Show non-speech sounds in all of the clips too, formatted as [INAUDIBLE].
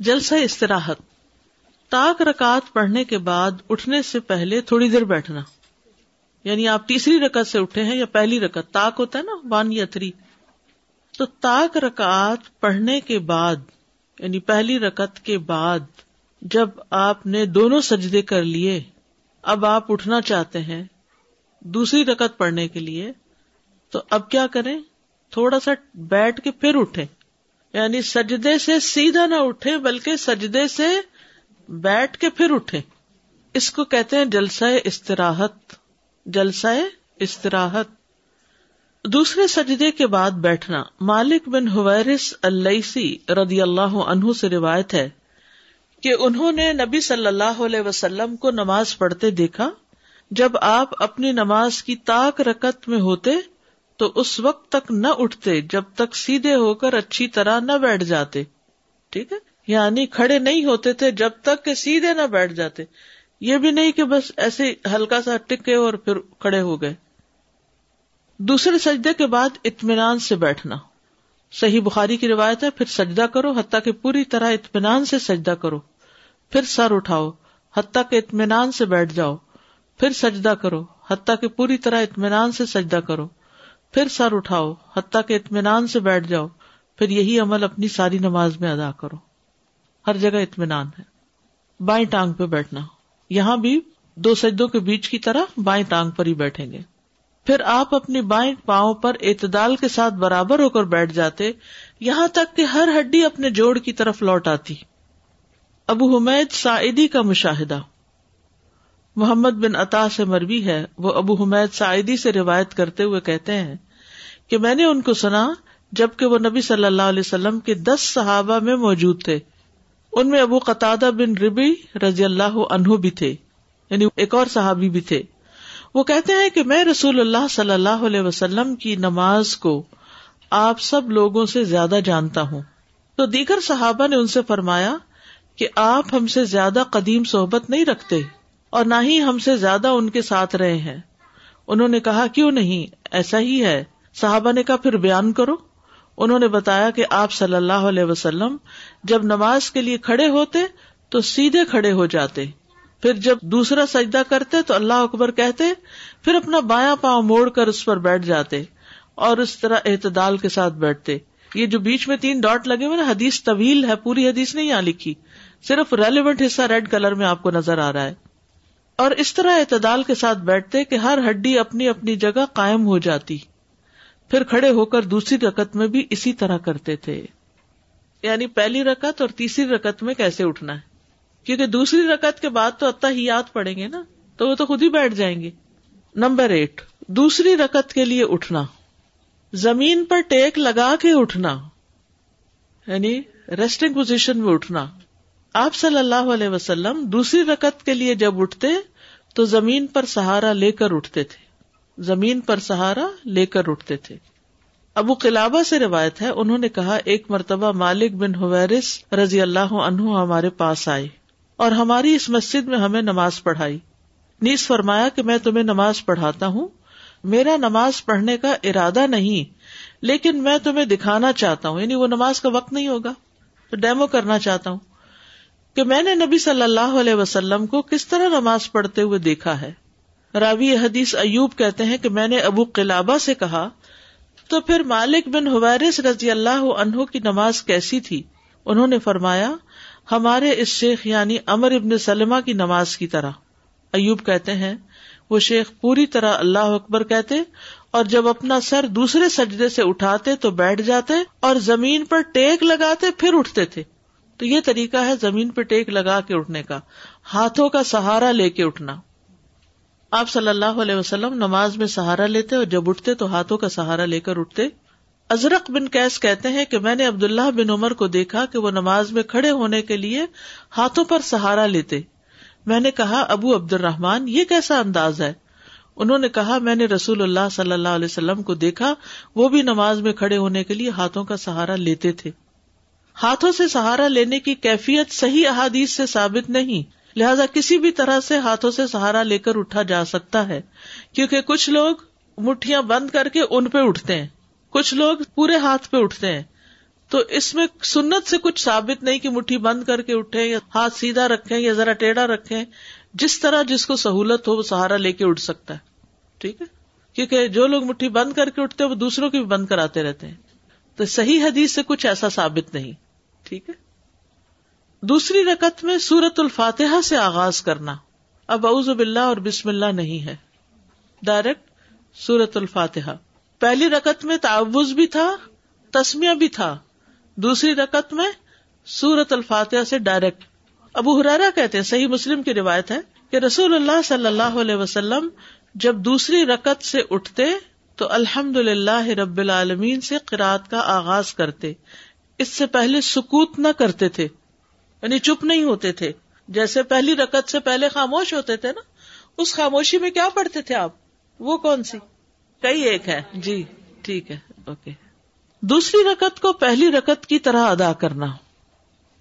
جلسہ استراحت تاک رکعت پڑھنے کے بعد اٹھنے سے پہلے تھوڑی دیر بیٹھنا۔ یعنی آپ تیسری رکعت سے اٹھے ہیں یا پہلی رکعت تاک ہوتا ہے نا ون یا تھری تو تاک رکعت پڑھنے کے بعد یعنی پہلی رکعت کے بعد جب آپ نے دونوں سجدے کر لیے، اب آپ اٹھنا چاہتے ہیں دوسری رکعت پڑھنے کے لیے، تو اب کیا کریں؟ تھوڑا سا بیٹھ کے پھر اٹھے یعنی سجدے سے سیدھا نہ اٹھے بلکہ سجدے سے بیٹھ کے پھر اٹھے۔ اس کو کہتے ہیں جلسہ استراحت۔ جلسہ استراحت۔ دوسرے سجدے کے بعد بیٹھنا۔ مالک بن حویرس السی رضی اللہ عنہ سے روایت ہے کہ انہوں نے نبی صلی اللہ علیہ وسلم کو نماز پڑھتے دیکھا۔ جب آپ اپنی نماز کی تاک رکت میں ہوتے تو اس وقت تک نہ اٹھتے جب تک سیدھے ہو کر اچھی طرح نہ بیٹھ جاتے۔ ٹھیک ہے؟ یعنی کھڑے نہیں ہوتے تھے جب تک کہ سیدھے نہ بیٹھ جاتے۔ یہ بھی نہیں کہ بس ایسے ہلکا سا ٹکے اور پھر کھڑے ہو گئے۔ دوسرے سجدے کے بعد اطمینان سے بیٹھنا۔ صحیح بخاری کی روایت ہے، پھر سجدہ کرو حتیٰ کہ پوری طرح اطمینان سے سجدہ کرو۔ پھر سر اٹھاؤ، حتیٰ کہ اطمینان سے بیٹھ جاؤ۔ پھر سجدہ کرو، حتیٰ کہ پوری طرح اطمینان سے سجدہ کرو۔ پھر سر اٹھاؤ، حتیٰ کہ اطمینان سے بیٹھ جاؤ، پھر یہی عمل اپنی ساری نماز میں ادا کرو۔ ہر جگہ اطمینان ہے۔ بائیں ٹانگ پہ بیٹھنا۔ یہاں بھی دو سجدوں کے بیچ کی طرح بائیں ٹانگ پر ہی بیٹھیں گے۔ پھر آپ اپنی بائیں پاؤں پر اعتدال کے ساتھ برابر ہو کر بیٹھ جاتے، یہاں تک کہ ہر ہڈی اپنے جوڑ کی طرف لوٹ آتی۔ ابو حمید سعیدی کا مشاہدہ۔ محمد بن عطا سے مربی ہے، وہ ابو حمید سعیدی سے روایت کرتے ہوئے کہتے ہیں کہ میں نے ان کو سنا جبکہ وہ نبی صلی اللہ علیہ وسلم کے دس صحابہ میں موجود تھے۔ ان میں ابو قطع بن ربی رضی اللہ عنہ بھی تھے یعنی ایک اور صحابی بھی تھے۔ وہ کہتے ہیں کہ میں رسول اللہ صلی اللہ علیہ وسلم کی نماز کو آپ سب لوگوں سے زیادہ جانتا ہوں۔ تو دیگر صحابہ نے ان سے فرمایا کہ آپ ہم سے زیادہ قدیم صحبت نہیں رکھتے۔ اور نہ ہی ہم سے زیادہ ان کے ساتھ رہے ہیں۔ انہوں نے کہا، کیوں نہیں؟ ایسا ہی ہے۔ صحابہ نے کہا، پھر بیان کرو۔ انہوں نے بتایا کہ آپ صلی اللہ علیہ وسلم جب نماز کے لیے کھڑے ہوتے تو سیدھے کھڑے ہو جاتے۔ پھر جب دوسرا سجدہ کرتے تو اللہ اکبر کہتے، پھر اپنا بایاں پاؤں موڑ کر اس پر بیٹھ جاتے اور اس طرح اعتدال کے ساتھ بیٹھتے۔ یہ جو بیچ میں تین ڈاٹ لگے ہوئے نا، حدیث طویل ہے، پوری حدیث نہیں یہاں لکھی۔ صرف ریلیونٹ حصہ ریڈ کلر میں آپ کو نظر آ رہا ہے۔ اور اس طرح اعتدال کے ساتھ بیٹھتے کہ ہر ہڈی اپنی اپنی جگہ قائم ہو جاتی۔ پھر کھڑے ہو کر دوسری رکت میں بھی اسی طرح کرتے تھے۔ یعنی پہلی رکت اور تیسری رکت میں کیسے اٹھنا ہے؟ کیونکہ دوسری رکت کے بعد تو اتہ ہی یاد پڑیں گے نا، تو وہ تو خود ہی بیٹھ جائیں گے۔ نمبر ایٹ دوسری رکت کے لیے اٹھنا۔ زمین پر ٹیک لگا کے اٹھنا۔ یعنی ریسٹنگ پوزیشن میں اٹھنا۔ آپ صلی اللہ علیہ وسلم دوسری رکت کے لیے جب اٹھتے تو زمین پر سہارا لے کر اٹھتے تھے۔ زمین پر سہارا لے کر اٹھتے تھے۔ ابو قلابہ سے روایت ہے، انہوں نے کہا، ایک مرتبہ مالک بن حویرس رضی اللہ عنہ ہمارے پاس آئے اور ہماری اس مسجد میں ہمیں نماز پڑھائی۔ نیز فرمایا کہ میں تمہیں نماز پڑھاتا ہوں۔ میرا نماز پڑھنے کا ارادہ نہیں، لیکن میں تمہیں دکھانا چاہتا ہوں یعنی وہ نماز کا وقت نہیں ہوگا، تو ڈیمو کرنا چاہتا ہوں۔ کہ میں نے نبی صلی اللہ علیہ وسلم کو کس طرح نماز پڑھتے ہوئے دیکھا ہے؟ راوی حدیث ایوب کہتے ہیں کہ میں نے ابو قلابہ سے کہا، تو پھر مالک بن حویرس رضی اللہ عنہ کی نماز کیسی تھی؟ انہوں نے فرمایا، ہمارے اس شیخ یعنی امر ابن سلمہ کی نماز کی طرح۔ ایوب کہتے ہیں، وہ شیخ پوری طرح اللہ اکبر کہتے، اور جب اپنا سر دوسرے سجدے سے اٹھاتے تو بیٹھ جاتے، اور زمین پر ٹیک لگاتے پھر اٹھتے تھے۔ تو یہ طریقہ ہے زمین پہ ٹیک لگا کے اٹھنے کا، ہاتھوں کا سہارا لے کے اٹھنا۔ آپ صلی اللہ علیہ وسلم نماز میں سہارا لیتے اور جب اٹھتے تو ہاتھوں کا سہارا لے کر اٹھتے۔ ازرق بن کیس کہتے ہیں کہ میں نے عبداللہ بن عمر کو دیکھا کہ وہ نماز میں کھڑے ہونے کے لیے ہاتھوں پر سہارا لیتے۔ میں نے کہا، ابو عبد الرحمان یہ کیسا انداز ہے؟ انہوں نے کہا، میں نے رسول اللہ صلی اللہ علیہ وسلم کو دیکھا، وہ بھی نماز میں کھڑے ہونے کے لیے ہاتھوں کا سہارا لیتے تھے۔ ہاتھوں سے سہارا لینے کی کیفیت صحیح احادیث سے ثابت نہیں۔ لہذا کسی بھی طرح سے ہاتھوں سے سہارا لے کر اٹھا جا سکتا ہے، کیونکہ کچھ لوگ مٹھیاں بند کر کے ان پہ اٹھتے ہیں۔ کچھ لوگ پورے ہاتھ پہ اٹھتے ہیں۔ تو اس میں سنت سے کچھ ثابت نہیں کہ مٹھی بند کر کے اٹھے یا ہاتھ سیدھا رکھے یا ذرا ٹیڑھا رکھے جس طرح جس کو سہولت ہو، وہ سہارا لے کے اٹھ سکتا ہے۔ ٹھیک ہے؟ کیونکہ جو لوگ مٹھی بند کر کے اٹھتے ہیں، وہ دوسروں کی بھی بند کراتے رہتے ہیں۔ تو صحیح حدیث سے کچھ ایسا ثابت نہیں۔ ٹھیک ہے؟ دوسری رکت میں سورت الفاتحہ سے آغاز کرنا۔ اب اعوذ باللہ اور بسم اللہ نہیں ہے۔ ڈائریکٹ سورت الفاتحہ۔ پہلی رکت میں تعوض بھی تھا، تسمیہ بھی تھا۔ دوسری رکت میں سورت الفاتحہ سے ڈائریکٹ ابو ہرارا کہتے ہیں، صحیح مسلم کی روایت ہے کہ رسول اللہ صلی اللہ علیہ وسلم جب دوسری رکت سے اٹھتے تو الحمد للہ رب العالمین سے قرآد کا آغاز کرتے۔ اس سے پہلے سکوت نہ کرتے تھے یعنی چپ نہیں ہوتے تھے۔ جیسے پہلی رکت سے پہلے خاموش ہوتے تھے نا، اس خاموشی میں کیا پڑھتے تھے آپ؟ وہ کون سی؟ کئی ایک ہے۔ جی ٹھیک ہے، اوکے۔ دوسری رکت کو پہلی رکت کی طرح ادا کرنا۔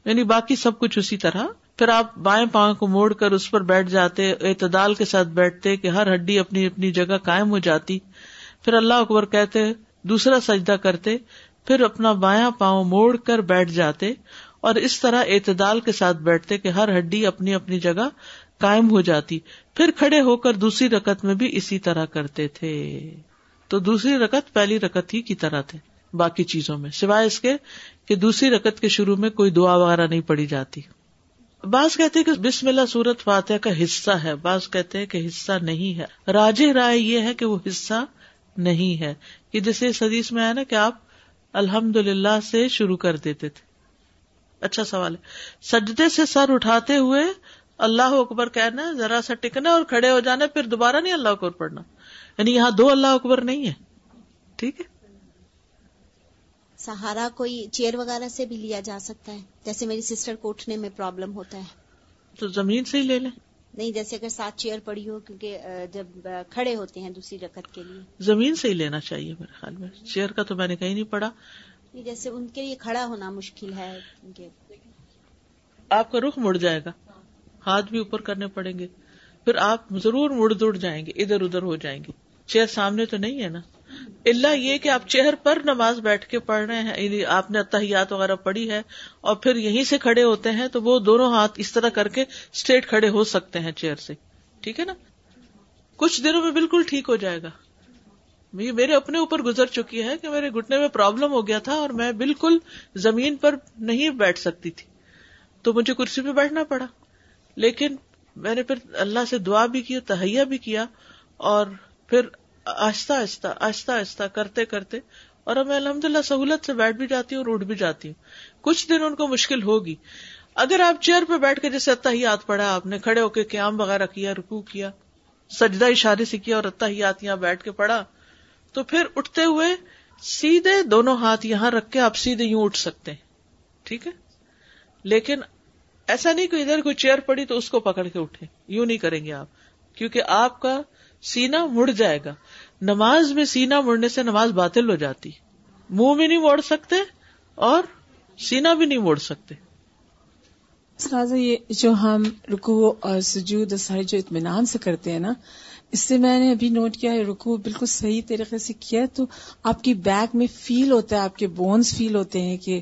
یعنی باقی سب کچھ اسی طرح۔ پھر آپ بائیں پاؤں کو موڑ کر اس پر بیٹھ جاتے، اعتدال کے ساتھ بیٹھتے کہ ہر ہڈی اپنی اپنی جگہ قائم ہو جاتی۔ پھر اللہ اکبر کہتے، دوسرا سجدہ کرتے۔ پھر اپنا بایاں پاؤں موڑ کر بیٹھ جاتے اور اس طرح اعتدال کے ساتھ بیٹھتے کہ ہر ہڈی اپنی اپنی جگہ قائم ہو جاتی۔ پھر کھڑے ہو کر دوسری رکت میں بھی اسی طرح کرتے تھے۔ تو دوسری رکت پہلی رکت ہی کی طرح تھے باقی چیزوں میں۔ سوائے اس کے کہ دوسری رکت کے شروع میں کوئی دعا وغیرہ نہیں پڑی جاتی۔ بعض کہتے کہ بسم اللہ سورت فاتح کا حصہ ہے۔ بعض کہتے کہ حصہ نہیں ہے۔ راج رائے یہ ہے کہ وہ حصہ نہیں ہے۔ کہ جیسے حدیث میں آیا نا کہ آپ الحمد للہ سے شروع کر دیتے تھے۔ اچھا سوال ہے۔ سجدے سے سر اٹھاتے ہوئے اللہ اکبر کہنا ذرا سا ٹکنا اور کھڑے ہو جانا پھر دوبارہ نہیں اللہ اکبر پڑھنا۔ یعنی یہاں دو اللہ اکبر نہیں ہے ٹھیک ہے۔ سہارا کوئی چیئر وغیرہ سے بھی لیا جا سکتا ہے؟ جیسے میری سسٹر کو اٹھنے میں پرابلم ہوتا ہے۔ تو زمین سے ہی لے لیں۔ نہیں جیسے اگر ساتھ چیئر پڑی ہو کیونکہ جب کھڑے ہوتے ہیں دوسری رکعت کے لیے۔ زمین سے ہی لینا چاہیے میرے خیال میں۔ چیئر کا تو میں نے کہیں نہیں پڑھا۔ جیسے ان کے لیے کھڑا ہونا مشکل ہے آپ کا رخ مڑ جائے گا۔ ہاتھ بھی اوپر کرنے پڑیں گے۔ پھر آپ ضرور مڑ دڑ جائیں گے ادھر ادھر ہو جائیں گے۔ چیئر سامنے تو نہیں ہے نا؟ اللہ یہ کہ آپ چہر پر نماز بیٹھ کے پڑھ رہے ہیں یعنی آپ نے اتحیات وغیرہ پڑھی ہے اور پھر یہیں سے کھڑے ہوتے ہیں تو وہ دونوں ہاتھ اس طرح کر کے اسٹریٹ کھڑے ہو سکتے ہیں چیئر سے۔ ٹھیک ہے نا؟ کچھ دنوں میں بالکل ٹھیک ہو جائے گا۔ یہ میرے اپنے اوپر گزر چکی ہے کہ میرے گھٹنے میں پرابلم ہو گیا تھا اور میں بالکل زمین پر نہیں بیٹھ سکتی تھی۔ تو مجھے کرسی پہ بیٹھنا پڑا۔ لیکن میں نے پھر اللہ سے دعا بھی کی تہیا بھی کیا اور پھر آہستہ آہستہ آہستہ آہستہ کرتے کرتے، اور اب میں الحمد للہ سہولت سے بیٹھ بھی جاتی ہوں اور اٹھ بھی جاتی ہوں۔ کچھ دن ان کو مشکل ہوگی۔ اگر آپ چیئر پہ بیٹھ کے جیسے اتحیات پڑھا آپ نے کھڑے ہو کے قیام وغیرہ کیا رکو کیا، سجدہ اشارے سے کیا اور اتحیات یہاں بیٹھ کے پڑھا، تو پھر اٹھتے ہوئے سیدھے دونوں ہاتھ یہاں رکھ کے آپ سیدھے یوں اٹھ سکتے ہیں۔ ٹھیک ہے؟ لیکن ایسا نہیں کہ ادھر کوئی چیئر پڑی تو اس کو پکڑ کے اٹھے۔ یوں نہیں کریں گے آپ۔ کیونکہ آپ کا سینا مڑ جائے گا۔ نماز میں سینا مڑنے سے نماز باطل ہو جاتی۔ منہ بھی نہیں موڑ سکتے اور سینا بھی نہیں موڑ سکتے۔ یہ جو ہم رکو اور سجود سارے جو اطمینان سے کرتے ہیں نا، اس سے میں نے ابھی نوٹ کیا ہے رکو بالکل صحیح طریقے سے کیا تو آپ کی بیک میں فیل ہوتا ہے، آپ کے بونس فیل ہوتے ہیں کہ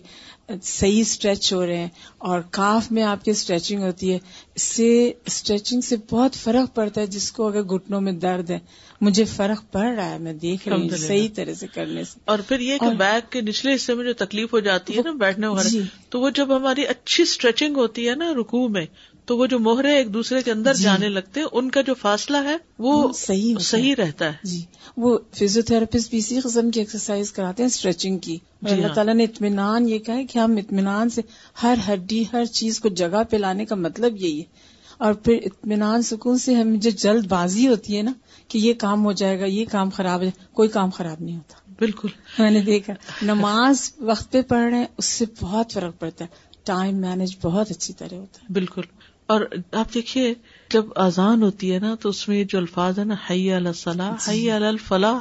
صحیح اسٹریچ ہو رہے ہیں اور کاف میں آپ کی اسٹریچنگ ہوتی ہے اس سے اسٹریچنگ سے بہت فرق پڑتا ہے جس کو اگر گھٹنوں میں درد ہے۔ مجھے فرق پڑ رہا ہے میں دیکھ رہی ہوں صحیح طرح سے کرنے سے۔ اور پھر یہ کہ بیک کے نچلے حصے میں جو تکلیف ہو جاتی ہے نا بیٹھنے وغیرہ جی۔ تو وہ جب ہماری اچھی اسٹریچنگ ہوتی ہے نا رکو میں تو وہ جو موہرے ایک دوسرے کے اندر جی۔ جانے لگتے ہیں ان کا جو فاصلہ ہے وہ صحیح صحیح رہتا ہے۔ جی۔ وہ فیزیو تھراپسٹ بھی اسی قسم کی ایکسرسائز کراتے ہیں اسٹریچنگ کی۔ جی اللہ ہاں۔ تعالیٰ نے اطمینان یہ کہا کہ ہم اطمینان سے ہر ہڈی ہر چیز کو جگہ پہ لانے کا مطلب یہی ہے۔ اور پھر اطمینان سکون سے ہم جو جلد بازی ہوتی ہے نا کہ یہ کام ہو جائے گا یہ کام خراب ہے کوئی کام خراب نہیں ہوتا۔ بالکل۔ میں نے دیکھا نماز وقت پہ پڑھ رہے ہیں اس سے بہت فرق پڑتا ہے۔ ٹائم مینج بہت اچھی طرح ہوتا ہے۔ بالکل۔ اور آپ دیکھیے جب اذان ہوتی ہے نا تو اس میں جو الفاظ ہے نا حی الصلاح جی۔ حی الفلاح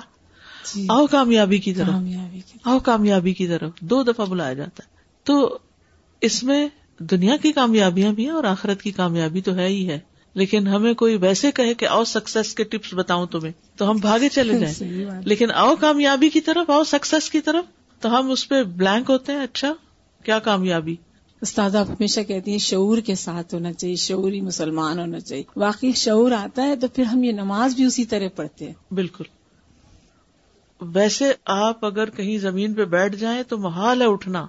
جی۔ آؤ کامیابی کی طرف۔ آؤ کامیابی کی طرف۔ دو دفعہ بلایا جاتا ہے۔ تو اس میں دنیا کی کامیابیاں بھی ہیں اور آخرت کی کامیابی تو ہے ہی ہے۔ لیکن ہمیں کوئی ویسے کہے کہ آؤ سکسیس کے ٹپس بتاؤں تمہیں تو ہم بھاگے چلے جائیں۔ [LAUGHS] لیکن آؤ کامیابی کی طرف آؤ سکسیس کی طرف تو ہم اس پہ بلینک ہوتے ہیں۔ اچھا کیا کامیابی؟ استاد آپ ہمیشہ کہتی ہیں شعور کے ساتھ ہونا چاہیے، شعوری مسلمان ہونا چاہیے۔ واقعی شعور آتا ہے تو پھر ہم یہ نماز بھی اسی طرح پڑھتے ہیں۔ بالکل۔ ویسے آپ اگر کہیں زمین پہ بیٹھ جائیں تو محال ہے اٹھنا۔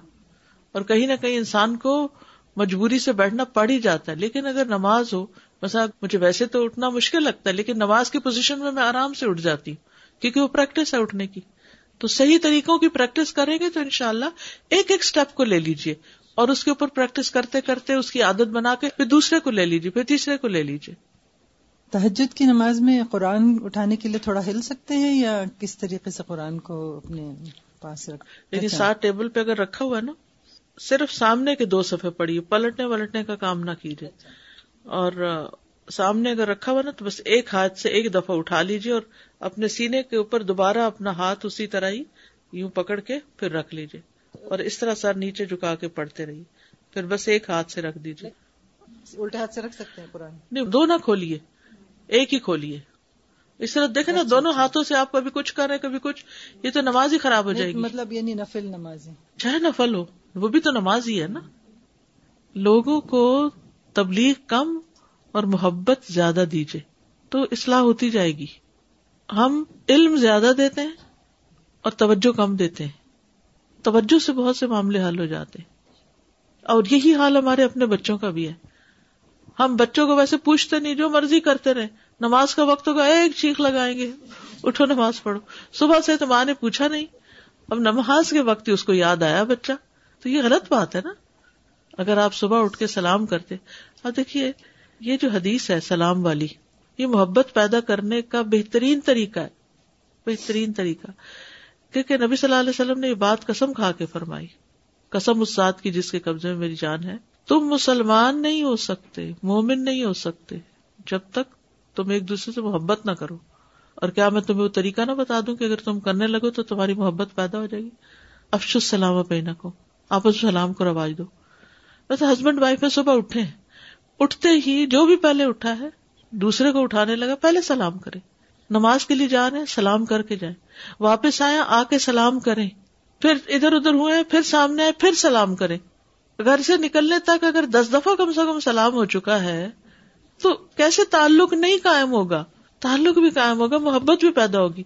اور کہیں نہ کہیں انسان کو مجبوری سے بیٹھنا پڑ ہی جاتا ہے۔ لیکن اگر نماز ہو بس مجھے ویسے تو اٹھنا مشکل لگتا ہے، لیکن نماز کی پوزیشن میں میں آرام سے اٹھ جاتی ہوں، کیونکہ وہ پریکٹس ہے اٹھنے کی۔ تو صحیح طریقوں کی پریکٹس کریں گے تو انشاءاللہ ایک ایک اسٹیپ کو لے لیجیے اور اس کے اوپر پریکٹس کرتے کرتے اس کی عادت بنا کے پھر دوسرے کو لے لیجیے پھر تیسرے کو لے لیجیے۔ تحجد کی نماز میں قرآن اٹھانے کے لیے تھوڑا ہل سکتے ہیں یا کس طریقے سے قرآن کو اپنے پاس رکھ یعنی ساتھ ٹیبل پہ اگر رکھا ہوا ہے نا صرف سامنے کے دو صفحے پڑھیے پلٹنے ولٹنے کا کام نہ کیجیے۔ اور سامنے اگر رکھا ہوا نا تو بس ایک ہاتھ سے ایک دفعہ اٹھا لیجیے اور اپنے سینے کے اوپر دوبارہ اپنا ہاتھ اسی طرح ہی یوں پکڑ کے پھر رکھ لیجیے۔ اور اس طرح سر نیچے جھکا کے پڑھتے رہیے۔ پھر بس ایک ہاتھ سے رکھ دیجیے۔ الٹے ہاتھ سے رکھ سکتے ہیں قرآن۔ نہیں دو نہ کھولیے۔ ایک ہی کھولیے۔ اس طرح دیکھیں نا دونوں ہاتھوں سے آپ کبھی کچھ کر رہے کبھی کچھ یہ تو نماز ہی خراب ہو جائے گی۔ مطلب یعنی نفل نماز چاہے نفل ہو۔ وہ بھی تو نماز ہی ہے نا۔ لوگوں کو تبلیغ کم اور محبت زیادہ دیجیے۔ تو اصلاح ہوتی جائے گی۔ ہم علم زیادہ دیتے ہیں اور توجہ کم دیتے ہیں۔ توجہ سے بہت سے معاملے حل ہو جاتے ہیں۔ اور یہی حال ہمارے اپنے بچوں کا بھی ہے۔ ہم بچوں کو ویسے پوچھتے نہیں، جو مرضی کرتے رہے نماز کا وقت ہوگا، ایک چیخ لگائیں گے۔ اٹھو نماز پڑھو۔ صبح سے تو ماں نے پوچھا نہیں۔ اب نماز کے وقت ہی اس کو یاد آیا بچہ۔ تو یہ غلط بات ہے نا۔ اگر آپ صبح اٹھ کے سلام کرتے، اب دیکھیے، یہ جو حدیث ہے سلام والی، یہ محبت پیدا کرنے کا بہترین طریقہ ہے۔ بہترین طریقہ۔ کیونکہ نبی صلی اللہ علیہ وسلم نے یہ بات قسم کھا کے فرمائی، قسم اس ذات کی جس کے قبضے میں میری جان ہے۔ تم مسلمان نہیں ہو سکتے، مومن نہیں ہو سکتے۔ جب تک تم ایک دوسرے سے محبت نہ کرو۔ اور کیا میں تمہیں وہ طریقہ نہ بتا دوں کہ اگر تم کرنے لگو تو تمہاری محبت پیدا ہو جائے گی؟ افش السلام پہنا کو آپس سلام کو رواج دو۔ ویسے ہسبینڈ وائف ہے، صبح اٹھے۔ اٹھتے ہی جو بھی پہلے اٹھا ہے، دوسرے کو اٹھانے لگا، پہلے سلام کرے۔ نماز کے لیے جا رہے ہیں، سلام کر کے جائیں۔ واپس آیا آ کے سلام کریں۔ پھر ادھر ادھر ہوئے، پھر سامنے آئے، پھر سلام کریں۔ گھر سے نکلنے تک اگر دس دفعہ کم سے کم سلام ہو چکا ہے، تو کیسے تعلق نہیں قائم ہوگا؟ تعلق بھی قائم ہوگا، محبت بھی پیدا ہوگی۔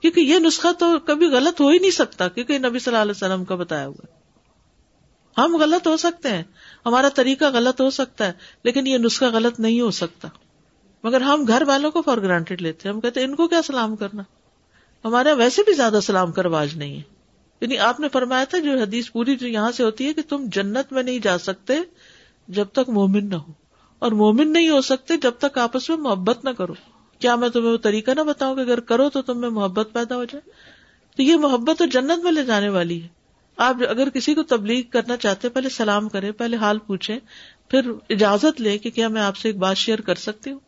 کیونکہ یہ نسخہ تو کبھی غلط ہو ہی نہیں سکتا، کیونکہ نبی صلی اللہ علیہ وسلم کا بتایا ہوا ہم غلط ہو سکتے ہیں، ہمارا طریقہ غلط ہو سکتا ہے، لیکن یہ نسخہ غلط نہیں ہو سکتا۔ مگر ہم گھر والوں کو فار گرانٹیڈ لیتے ہیں۔ ہم کہتے ہیں ان کو کیا سلام کرنا؟ ہمارے ویسے بھی زیادہ سلام کا رواج نہیں ہے۔ یعنی آپ نے فرمایا تھا جو حدیث پوری جو یہاں سے ہوتی ہے کہ تم جنت میں نہیں جا سکتے جب تک مومن نہ ہو۔ اور مومن نہیں ہو سکتے جب تک آپس میں محبت نہ کرو۔ کیا میں تمہیں وہ طریقہ نہ بتاؤں کہ اگر کرو تو تم میں محبت پیدا ہو جائے؟ تو یہ محبت تو جنت میں لے جانے والی ہے۔ آپ اگر کسی کو تبلیغ کرنا چاہتے پہلے سلام کرے پہلے حال پوچھے پھر اجازت لے کہ کیا میں آپ سے ایک بات شیئر کر سکتی ہوں؟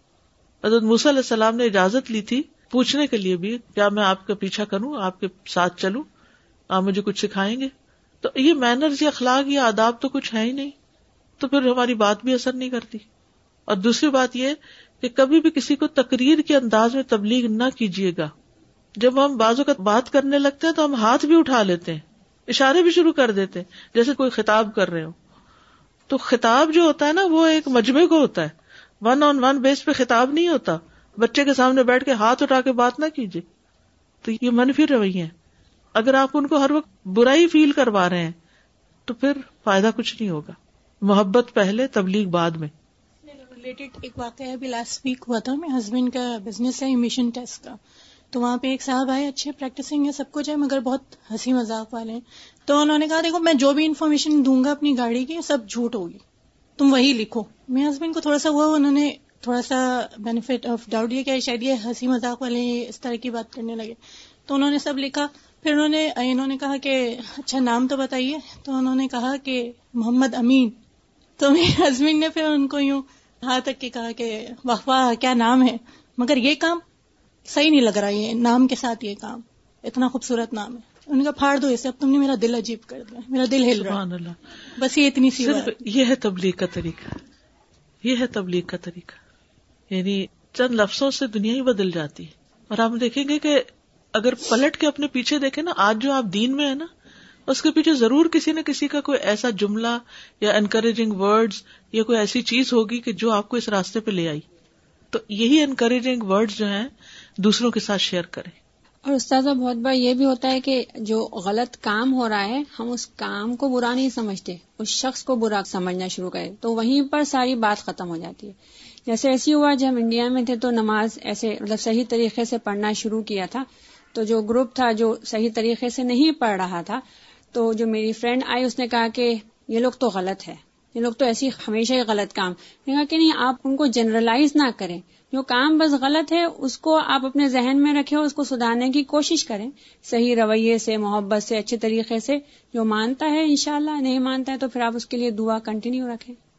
حضرت موسی علیہ السلام نے اجازت لی تھی پوچھنے کے لیے بھی، کیا میں آپ کا پیچھا کروں؟ آپ کے ساتھ چلوں؟ آپ مجھے کچھ سکھائیں گے؟ تو یہ مینرز یا اخلاق یا آداب تو کچھ ہے ہی نہیں۔ تو پھر ہماری بات بھی اثر نہیں کرتی۔ اور دوسری بات یہ کہ کبھی بھی کسی کو تقریر کے انداز میں تبلیغ نہ کیجیے گا۔ جب ہم بازو کا بات کرنے لگتے ہیں تو ہم ہاتھ بھی اٹھا لیتے ہیں۔ اشارے بھی شروع کر دیتے ہیں۔ جیسے کوئی خطاب کر رہے ہو۔ تو خطاب جو ہوتا ہے نا، وہ ایک مجمے کو ہوتا ہے۔ ون آن ون بیس پہ خطاب نہیں ہوتا۔ بچے کے سامنے بیٹھ کے ہاتھ اٹھا کے بات نہ کیجیے۔ تو یہ منفی رویے اگر آپ ان کو ہر وقت برائی فیل کروا رہے ہیں، تو پھر فائدہ کچھ نہیں ہوگا۔ محبت پہلے، تبلیغ بعد میں۔ ریلیٹڈ ایک واقعہ ہے لاسٹ ویک ہوا تھا۔ میرے ہسبینڈ کا بزنس ہے امیشن ٹیسٹ کا۔ تو وہاں پہ ایک صاحب آئے، اچھے پریکٹسنگ ہے سب کچھ ہے، مگر بہت ہنسی مذاق والے ہیں۔ تو انہوں نے کہا، دیکھو، میں جو بھی انفارمیشن دوں گا اپنی گاڑی کی، سب جھوٹ ہوگی۔ تم وہی لکھو۔ میرے ہسبینڈ کو تھوڑا سا ہوا، انہوں نے تھوڑا سا بینیفٹ آف ڈاؤٹ یہ کہ شاید یہ ہنسی مذاق والے اس طرح کی بات کرنے لگے۔ تو انہوں نے سب لکھا۔ پھر انہوں نے انہوں نے کہا کہ اچھا نام تو بتائیے۔ تو انہوں نے کہا کہ، محمد امین۔ تو میرے ہسبینڈ نے پھر ان کو یوں ہاتھ تک کے کہا کہ، واہ واہ، کیا نام ہے۔ مگر یہ کام صحیح نہیں لگ رہا، یہ نام کے ساتھ یہ کام۔ اتنا خوبصورت نام ہے۔ ان کا پھاڑ دو اسے اب تم نے میرا دل عجیب کر دیا میرا دل ہل رہا اللہ۔ بس یہ اتنی سی صرف یہ ہے تبلیغ کا طریقہ۔ یہ ہے تبلیغ کا طریقہ۔ یعنی چند لفظوں سے دنیا ہی بدل جاتی ہے۔ اور آپ دیکھیں گے کہ اگر پلٹ کے اپنے پیچھے دیکھیں نا آج جو آپ دین میں ہے نا اس کے پیچھے ضرور کسی نہ کسی کا کوئی ایسا جملہ یا انکریجنگ ورڈز یا کوئی ایسی چیز ہوگی کہ جو آپ کو اس راستے پہ لے آئی۔ تو یہی انکریجنگ ورڈز جو ہیں دوسروں کے ساتھ شیئر کریں۔ اور استاذہ، بہت بار یہ بھی ہوتا ہے کہ جو غلط کام ہو رہا ہے، ہم اس کام کو برا نہیں سمجھتے، اس شخص کو برا سمجھنا شروع کریں تو وہیں پر ساری بات ختم ہو جاتی ہے۔ جیسے ایسی ہوا، جب ہم انڈیا میں تھے تو نماز ایسے مطلب صحیح طریقے سے پڑھنا شروع کیا تھا۔ تو جو گروپ تھا جو صحیح طریقے سے نہیں پڑھ رہا تھا، تو جو میری فرینڈ آئی، اس نے کہا کہ یہ لوگ تو غلط ہے یہ لوگ تو ایسی ہمیشہ ہی غلط کام۔ کہا کہ نہیں، آپ ان کو جنرلائز نہ کریں۔ جو کام بس غلط ہے، اس کو آپ اپنے ذہن میں رکھیں اس کو سدھارنے کی کوشش کریں۔ صحیح رویے سے، محبت سے، اچھے طریقے سے، جو مانتا ہے، انشاءاللہ، نہیں مانتا ہے تو پھر آپ اس کے لیے دعا کنٹینیو رکھیں۔